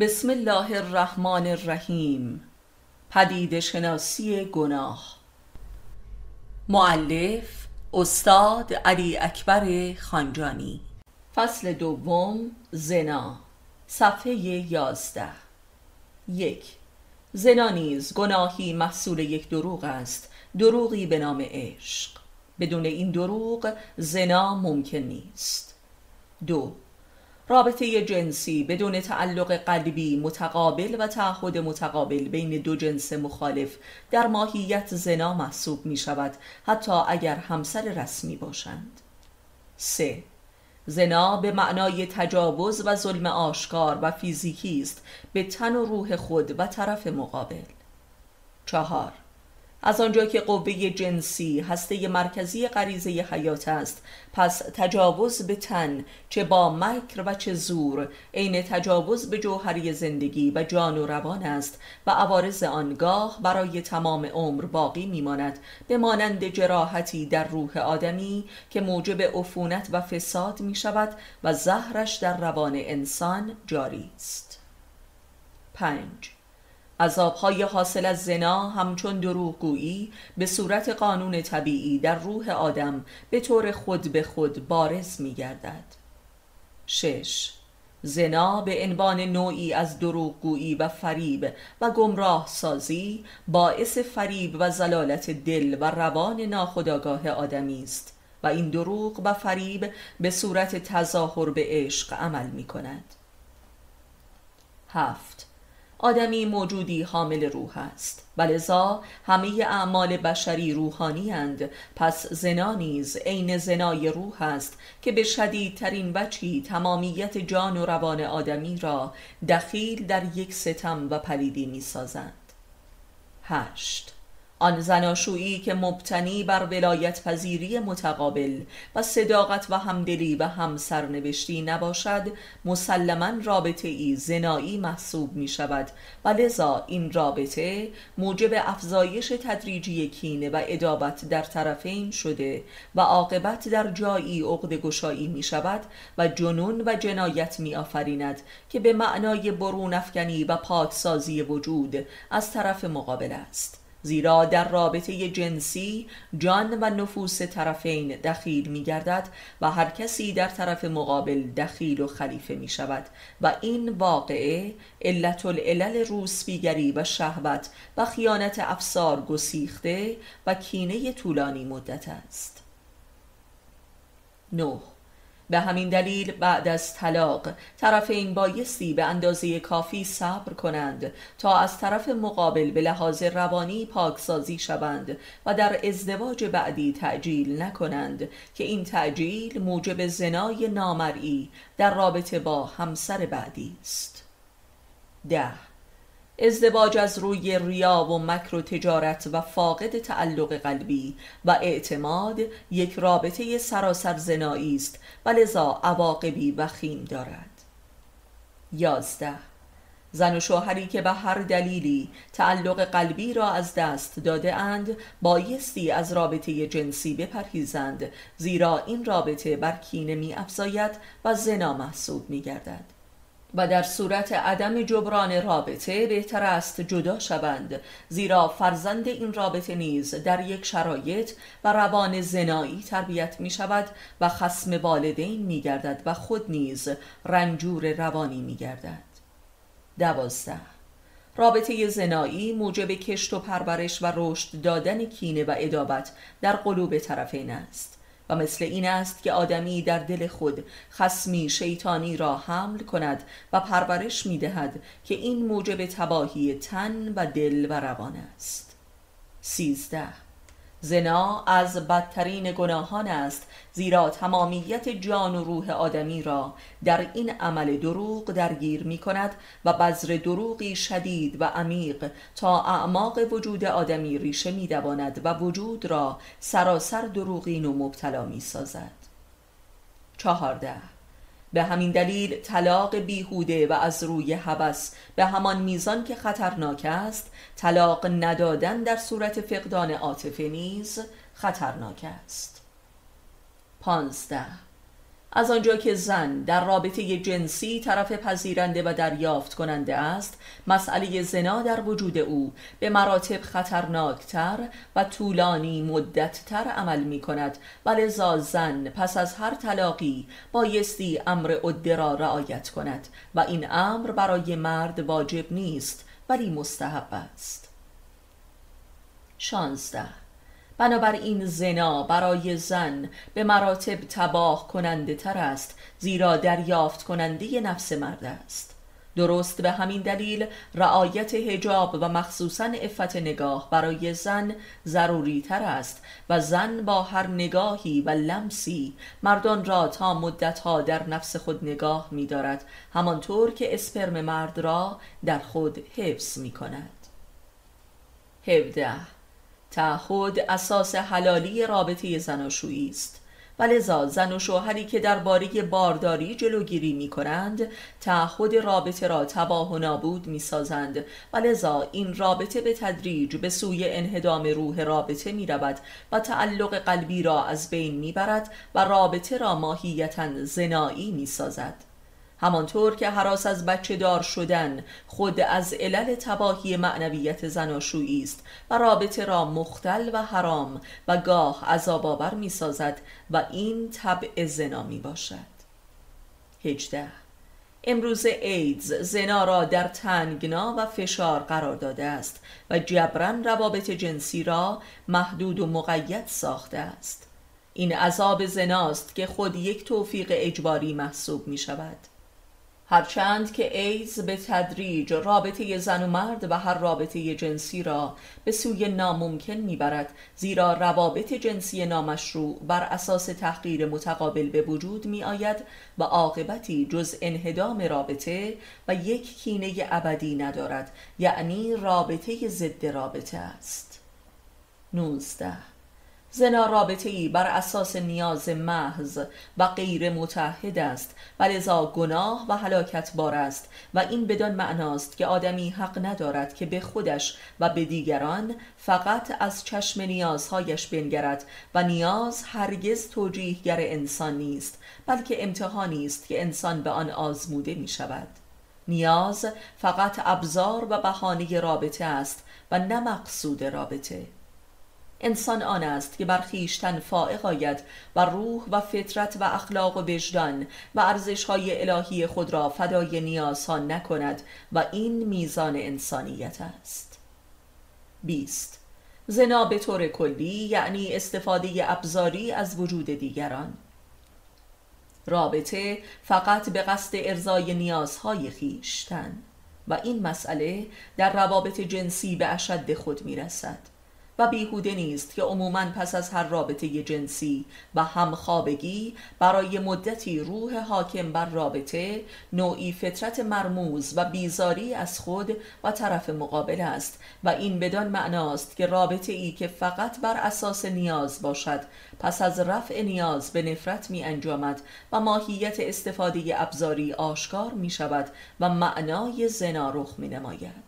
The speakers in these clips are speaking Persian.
بسم الله الرحمن الرحیم پدید شناسی گناه معلف استاد علی اکبر خانجانی فصل دوم زنا صفحه یازده یک زنا نیز گناهی محصول یک دروغ است دروغی به نام عشق بدون این دروغ زنا ممکن نیست دو رابطه جنسی بدون تعلق قلبی متقابل و تعهد متقابل بین دو جنس مخالف در ماهیت زنا محسوب می شود حتی اگر همسر رسمی باشند. 3. زنا به معنای تجاوز و ظلم آشکار و فیزیکی است به تن و روح خود و طرف مقابل. چهار. از آنجا که قوه جنسی هسته مرکزی غریزه حیات است پس تجاوز به تن چه با مکر و چه زور عین تجاوز به جوهری زندگی و جان و روان است و عوارض آنگاه برای تمام عمر باقی میماند به مانند جراحتی در روح آدمی که موجب عفونت و فساد می شود و زهرش در روان انسان جاری است. پنج عذابهای حاصل از زنا همچون دروغگویی به صورت قانون طبیعی در روح آدم به طور خود به خود بارز می گردد 6. زنا به عنوان نوعی از دروغگویی و فریب و گمراه سازی باعث فریب و زلالت دل و روان ناخداگاه آدمی است و این دروغ و فریب به صورت تظاهر به عشق عمل می کند هفت. آدمی موجودی حامل روح است. ولذا همه اعمال بشری روحانی اند پس زنا نیز عین زنای روح است که به شدیدترین وجهی تمامیت جان و روان آدمی را دخیل در یک ستم و پلیدی می سازند هشت. آن زناشویی که مبتنی بر ولایت پذیری متقابل و صداقت و همدلی و هم سرنوشتی نباشد مسلما رابطه ای زنایی محسوب می شود و لذا این رابطه موجب افزایش تدریجی کینه و ادابت در طرفین شده و عاقبت در جایی عقد گشایی می شود و جنون و جنایت می آفریند که به معنای برون افکنی و پاکسازی وجود از طرف مقابل است. زیرا در رابطه جنسی جان و نفوس طرفین دخیل می گردد و هر کسی در طرف مقابل دخیل و خلیفه می شود و این واقعه علت العلل روسبیگری و شهوت و خیانت افسار گسیخته و کینه طولانی مدت است. نه به همین دلیل بعد از طلاق طرفین بایستی به اندازه کافی صبر کنند تا از طرف مقابل به لحاظ روانی پاکسازی شوند و در ازدواج بعدی تعجیل نکنند که این تعجیل موجب زنای نامرئی در رابطه با همسر بعدی است. ده. ازدواج از روی ریا و مکر و تجارت و فاقد تعلق قلبی و اعتماد یک رابطه سراسر زنایی است و لذا عواقبی وخیم دارد. یازده. زن و شوهری که به هر دلیلی تعلق قلبی را از دست داده اند بایستی از رابطه جنسی بپرهیزند زیرا این رابطه بر کینه می افزاید و زنا محسوب می گردد و در صورت عدم جبران رابطه بهتر است جدا شوند زیرا فرزند این رابطه نیز در یک شرایط و روان زنایی تربیت می شود و خسم والدین می گردد و خود نیز رنجور روانی می گردد دوازده. رابطه زنایی موجب کشت و پرورش و رشد دادن کینه و ادابت در قلوب طرفین است. و مثل این است که آدمی در دل خود خسمی شیطانی را حمل کند و پرورش می دهد که این موجب تباهی تن و دل و روان است. سیزده زنا از بدترین گناهان است زیرا تمامیت جان و روح آدمی را در این عمل دروغ درگیر می کند و بذر دروغی شدید و عمیق تا اعماق وجود آدمی ریشه می دواند و وجود را سراسر دروغین و مبتلا می سازد چهارده. به همین دلیل طلاق بیهوده و از روی هوس به همان میزان که خطرناک است طلاق ندادن در صورت فقدان عاطفه نیز خطرناک است. پانزده از آنجا که زن در رابطه جنسی طرف پذیرنده و دریافت کننده است مسئله زنا در وجود او به مراتب خطرناکتر و طولانی مدتتر عمل می کند و لذا زن پس از هر طلاقی بایستی امر عده را رعایت کند و این امر برای مرد واجب نیست ولی مستحب است. شانزده بنابراین زنا برای زن به مراتب تباه کننده تر است زیرا دریافت کننده نفس مرد است. درست به همین دلیل رعایت هجاب و مخصوصا افت نگاه برای زن ضروری تر است و زن با هر نگاهی و لمسی مردان را تا مدتها در نفس خود نگاه می دارد همانطور که اسپرم مرد را در خود حفظ می کند 17 تعهد اساس حلالی رابطه زناشویی است. و لذا زن و شوهری که درباره بارداری جلوگیری می کنند تعهد رابطه را تباه و نابود می سازند و لذا این رابطه به تدریج به سوی انهدام روح رابطه می رود و تعلق قلبی را از بین می برد و رابطه را ماهیتا زنایی می سازد همانطور که حراس از بچه دار شدن خود از علل تباهی معنویت زناشویی است و رابطه را مختل و حرام و گاه عذاب آور می سازد و این طبع زنا می باشد هجده. امروز ایدز زنا را در تنگنا و فشار قرار داده است و جبران روابط جنسی را محدود و مقید ساخته است. این عذاب زناست که خود یک توفیق اجباری محسوب می شود هرچند که ایز به تدریج رابطه زن و مرد و هر رابطه جنسی را به سوی ناممکن می‌برد زیرا روابط جنسی نامشروع بر اساس تحقیر متقابل به وجود می آید و عاقبتی جز انهدام رابطه و یک کینه ابدی ندارد یعنی رابطه ضد رابطه است. 19 زنا رابطه ای بر اساس نیاز محض و غیر متحد است و لذا گناه و حلاکت بار است و این بدان معناست که آدمی حق ندارد که به خودش و به دیگران فقط از چشم نیازهایش بنگرد و نیاز هرگز توجیهگر انسان نیست بلکه امتحانی است که انسان به آن آزموده می شود نیاز فقط ابزار و بهانه رابطه است و نه مقصود رابطه. انسان آن است که بر خویشتن فائق آید و روح و فطرت و اخلاق و وجدان و ارزشهای الهی خود را فدای نیازها نکند و این میزان انسانیت است. 20 زنا به طور کلی یعنی استفاده ابزاری از وجود دیگران. رابطه فقط به قصد ارزای نیازهای خیشتن و این مسئله در روابط جنسی به اشد خود می‌رسد. و بیهوده نیست که عموما پس از هر رابطه جنسی و همخوابگی برای مدتی روح حاکم بر رابطه نوعی فطرت مرموز و بیزاری از خود و طرف مقابل است و این بدان معناست که رابطه ای که فقط بر اساس نیاز باشد پس از رفع نیاز به نفرت می انجامد و ماهیت استفاده ابزاری آشکار می شود و معنای زنا رخ می نماید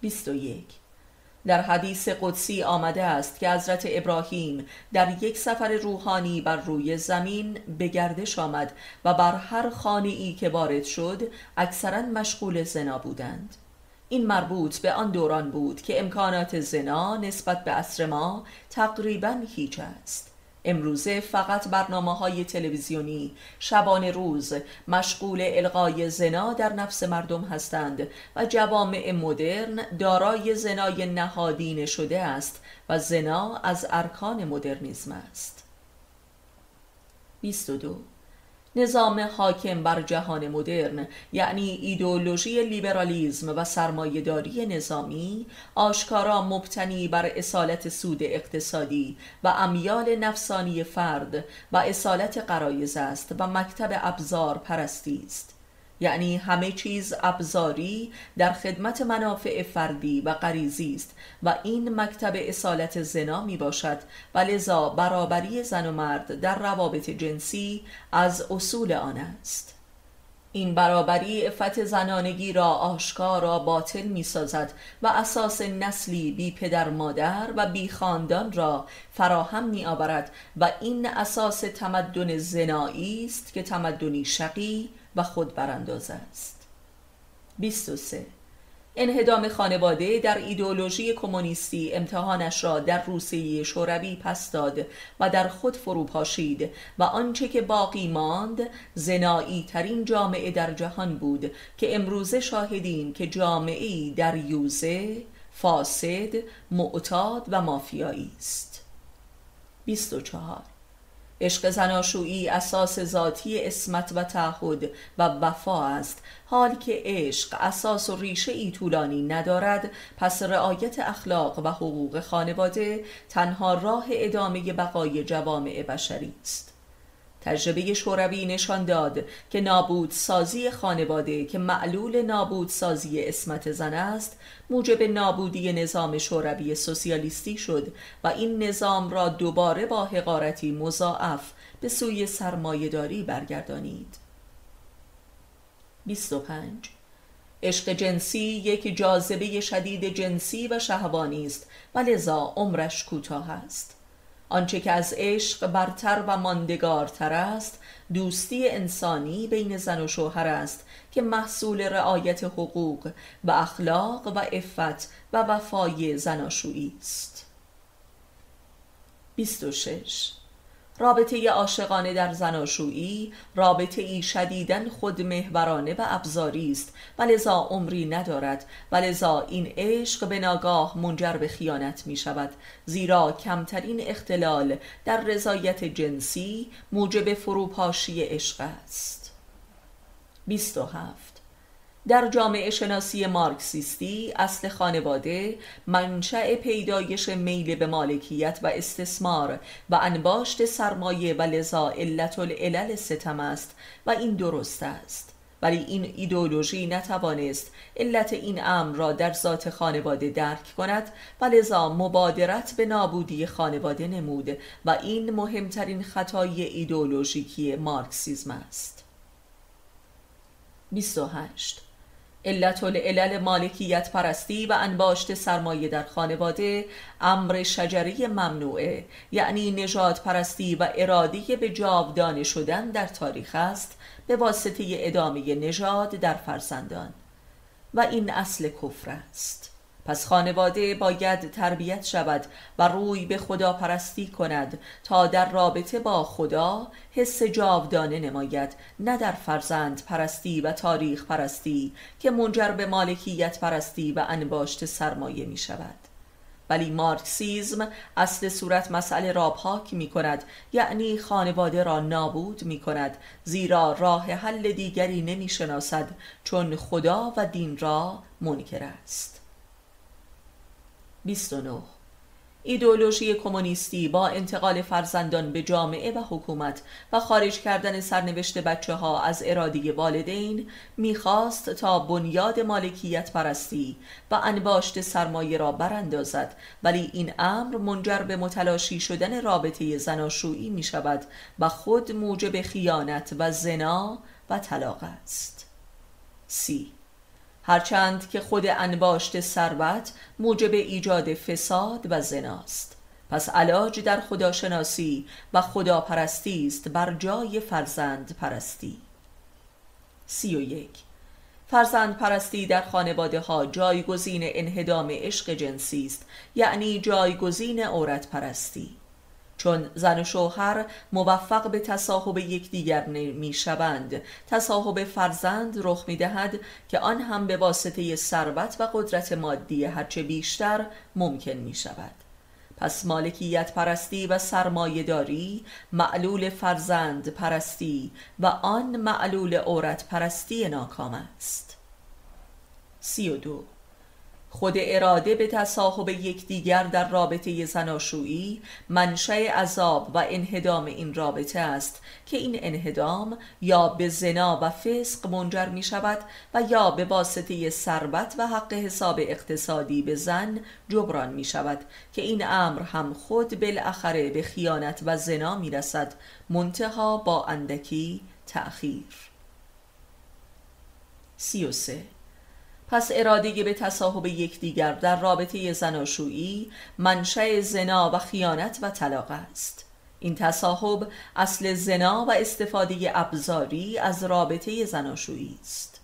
21 در حدیث قدسی آمده است که حضرت ابراهیم در یک سفر روحانی بر روی زمین به گردش آمد و بر هر خانه ای که وارد شد اکثرا مشغول زنا بودند. این مربوط به آن دوران بود که امکانات زنا نسبت به عصر ما تقریبا هیچ است. امروزه فقط برنامه های تلویزیونی. شبان روز مشغول القای زنا در نفس مردم هستند و جوامع مدرن دارای زنای نهادین شده است و زنا از ارکان مدرنیزم است. 22 نظام حاکم بر جهان مدرن یعنی ایدئولوژی لیبرالیزم و سرمایهداری نظامی آشکارا مبتنی بر اصالت سود اقتصادی و امیال نفسانی فرد و اصالت قرایز است و مکتب ابزار پرستی است. یعنی همه چیز ابزاری در خدمت منافع فردی و غریزی است و این مکتب اصالت زنا می باشد و لذا برابری زن و مرد در روابط جنسی از اصول آن است. این برابری افت زنانگی را آشکارا باطل می سازد و اساس نسلی بی پدر مادر و بی خاندان را فراهم می آورد و این اساس تمدن زنایی است که تمدنی شقی و خود برانداز است. 23 انهدام خانواده در ایدئولوژی کمونیستی امتحانش را در روسیه شوروی پس داد و در خود فرو پاشید و آنچه که باقی ماند زنایی ترین جامعه در جهان بود که امروزه شاهدیم که جامعه در یوزه فاسد معتاد و مافیایی است. 24 عشق زناشویی اساس ذاتی اسمت و تعهد و وفا است. حال که عشق اساس و ریشه ای طولانی ندارد پس رعایت اخلاق و حقوق خانواده تنها راه ادامه بقای جوامع بشری است. تجربه شوروی نشان داد که نابود سازی خانواده که معلول نابود سازی اسمت زن است موجب نابودی نظام شوروی سوسیالیستی شد و این نظام را دوباره با حقارتی مضاعف به سوی سرمایهداری برگردانید. 25 عشق جنسی یک جاذبه شدید جنسی و شهوانی است و لذا عمرش کوتاه است. آنچه که از عشق برتر و ماندگارتر است دوستی انسانی بین زن و شوهر است که محصول رعایت حقوق و اخلاق و عفت و وفای زناشویی است. 26 رابطه عاشقانه در زناشویی رابطه ای شدیدن خودمهورانه و ابزاری است. و لذا عمری ندارد و لذا این عشق به ناگاه منجر به خیانت می شود. زیرا کمترین اختلال در رضایت جنسی موجب فروپاشی عشق است. 27 در جامعه شناسی مارکسیستی اصل خانواده منشأ پیدایش میل به مالکیت و استثمار و انباشت سرمایه و لذا علت العلل ستم است و این درست است. ولی این ایدولوژی نتوانست علت این امر را در ذات خانواده درک کند و لذا مبادرت به نابودی خانواده نمود و این مهمترین خطای ایدولوژیکی مارکسیزم است. 28 علت العلل مالکیت پرستی و انباشت سرمایه در خانواده امر شجری ممنوعه. یعنی نجات پرستی و ارادی به جاودانه شدن در تاریخ است به واسطه ادامه نژاد در فرزندان. و این اصل کفر است. پس خانواده باید تربیت شود و روی به خدا پرستی کند تا در رابطه با خدا حس جاودانه نماید نه در فرزند پرستی و تاریخ پرستی که منجر به مالکیت پرستی و انباشت سرمایه می شود. ولی مارکسیزم اصل صورت مسئله را پاک می کند یعنی خانواده را نابود می کند زیرا راه حل دیگری نمی شناسد چون خدا و دین را منکر است. 29 ایدئولوژی کمونیستی با انتقال فرزندان به جامعه و حکومت و خارج کردن سرنوشت بچه ها از ارادی والدین می‌خواست تا بنیاد مالکیت پرستی و انباشت سرمایه را براندازد. ولی این امر منجر به متلاشی شدن رابطه زناشویی می شود و خود موجب خیانت و زنا و طلاق است. سی. هرچند که خود انباشت ثروت موجب ایجاد فساد و زناست. پس علاج در خداشناسی و خداپرستی است بر جای فرزند پرستی. سی و یک. فرزند پرستی در خانواده ها جایگزین انهدام عشق جنسی است یعنی جایگزین عورت پرستی. چون زن و شوهر موفق به تصاحب یکدیگر می شوند تصاحب فرزند رخ می دهد که آن هم به واسطه ثروت و قدرت مادی هرچه بیشتر ممکن می شود پس مالکیت پرستی و سرمایهداری معلول فرزند پرستی و آن معلول عورت پرستی ناکام است. سی و دو. خود اراده به تصاحب یکدیگر در رابطه زناشویی منشأ عذاب و انهدام این رابطه است که این انهدام یا به زنا و فسق منجر می شود و یا به واسطه ثروت و حق حساب اقتصادی به زن جبران می شود که این امر هم خود بالاخره به خیانت و زنا می رسد منتها با اندکی تأخیر. 33 پس اراده به تصاحب یکدیگر در رابطه زناشویی منشأ زنا و خیانت و طلاق است. این تصاحب اصل زنا و استفاده ابزاری از رابطه زناشویی است.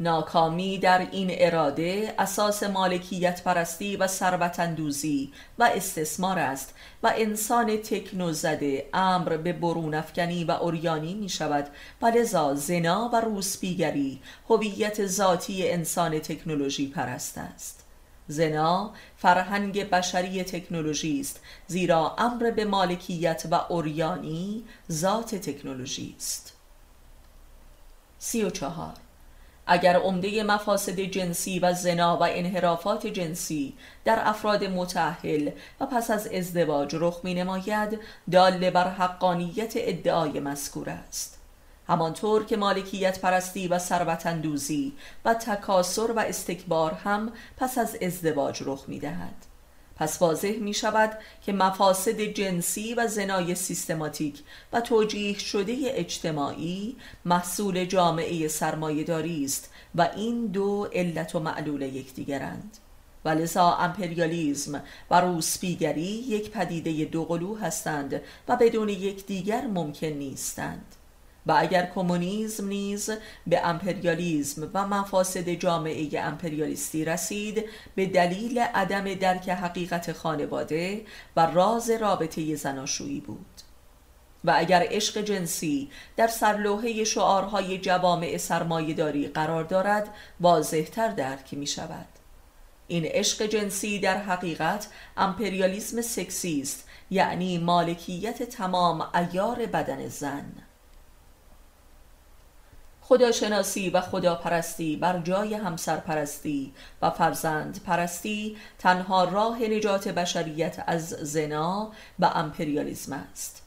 ناکامی در این اراده اساس مالکیت پرستی و ثروتاندوزی و استثمار است و انسان تکنو زده امر به برون افکنی و اوریانی می شود و لذا زنا و روسپیگری هویت ذاتی انسان تکنولوژی پرست است. زنا فرهنگ بشری تکنولوژی است زیرا امر به مالکیت و اوریانی ذات تکنولوژی است. سی و چهار. اگر عمده مفاسد جنسی و زنا و انحرافات جنسی در افراد متأهل و پس از ازدواج رخ می نماید دال بر حقانیت ادعای مذکور است همانطور که مالکیت پرستی و ثروتاندوزی و تکاسر و استکبار هم پس از ازدواج رخ می دهد. پس واضح می شود که مفاسد جنسی و زنای سیستماتیک و توجیه شده اجتماعی محصول جامعه سرمایهداری است و این دو علت و معلول یکدیگرند. و لذا امپریالیزم و روسپیگری یک پدیده دوقلو هستند و بدون یکدیگر ممکن نیستند. و اگر کمونیسم نیز به امپریالیزم و مفاسد جامعه امپریالیستی رسید به دلیل عدم درک حقیقت خانواده و راز رابطه زناشویی بود. و اگر عشق جنسی در سرلوحه شعارهای جوامع سرمایهداری قرار دارد واضحتر درک می شود این عشق جنسی در حقیقت امپریالیسم سکسی است یعنی مالکیت تمام ایار بدن زن. خداشناسی و خداپرستی بر جای همسرپرستی و فرزند پرستی تنها راه نجات بشریت از زنا و امپریالیزم است.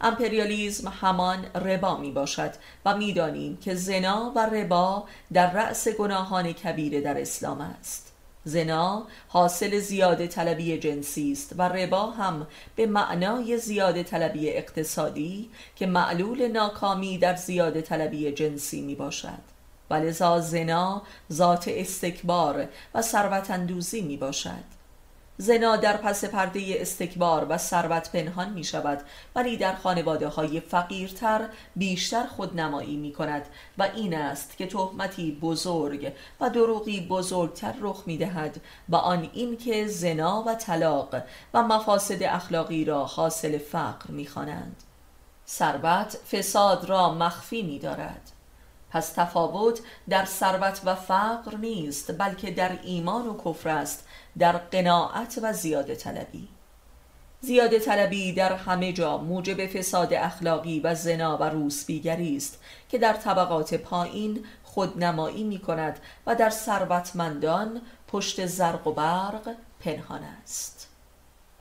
امپریالیزم همان ربا می باشد و می‌دانیم که زنا و ربا در رأس گناهان کبیره در اسلام است. زنا حاصل زیاده طلبی جنسی است و ربا هم به معنای زیاده طلبی اقتصادی که معلول ناکامی در زیاده طلبی جنسی می باشد و لذا زنا ذات استکبار و ثروت می باشد زنا در پس پرده استکبار و ثروت پنهان می شود ولی در خانواده های فقیرتر بیشتر خودنمایی می کند و این است که تهمتی بزرگ و دروغی بزرگتر رخ می دهد و آن این که زنا و طلاق و مفاسد اخلاقی را حاصل فقر می خوانند. ثروت فساد را مخفی می دارد پس تفاوت در ثروت و فقر نیست بلکه در ایمان و کفر است در قناعت و زیاده طلبی. زیاده طلبی در همه جا موجب فساد اخلاقی و زنا و روسبیگری است که در طبقات پایین خودنمایی می کند و در ثروتمندان پشت زرق و برق پنهان است.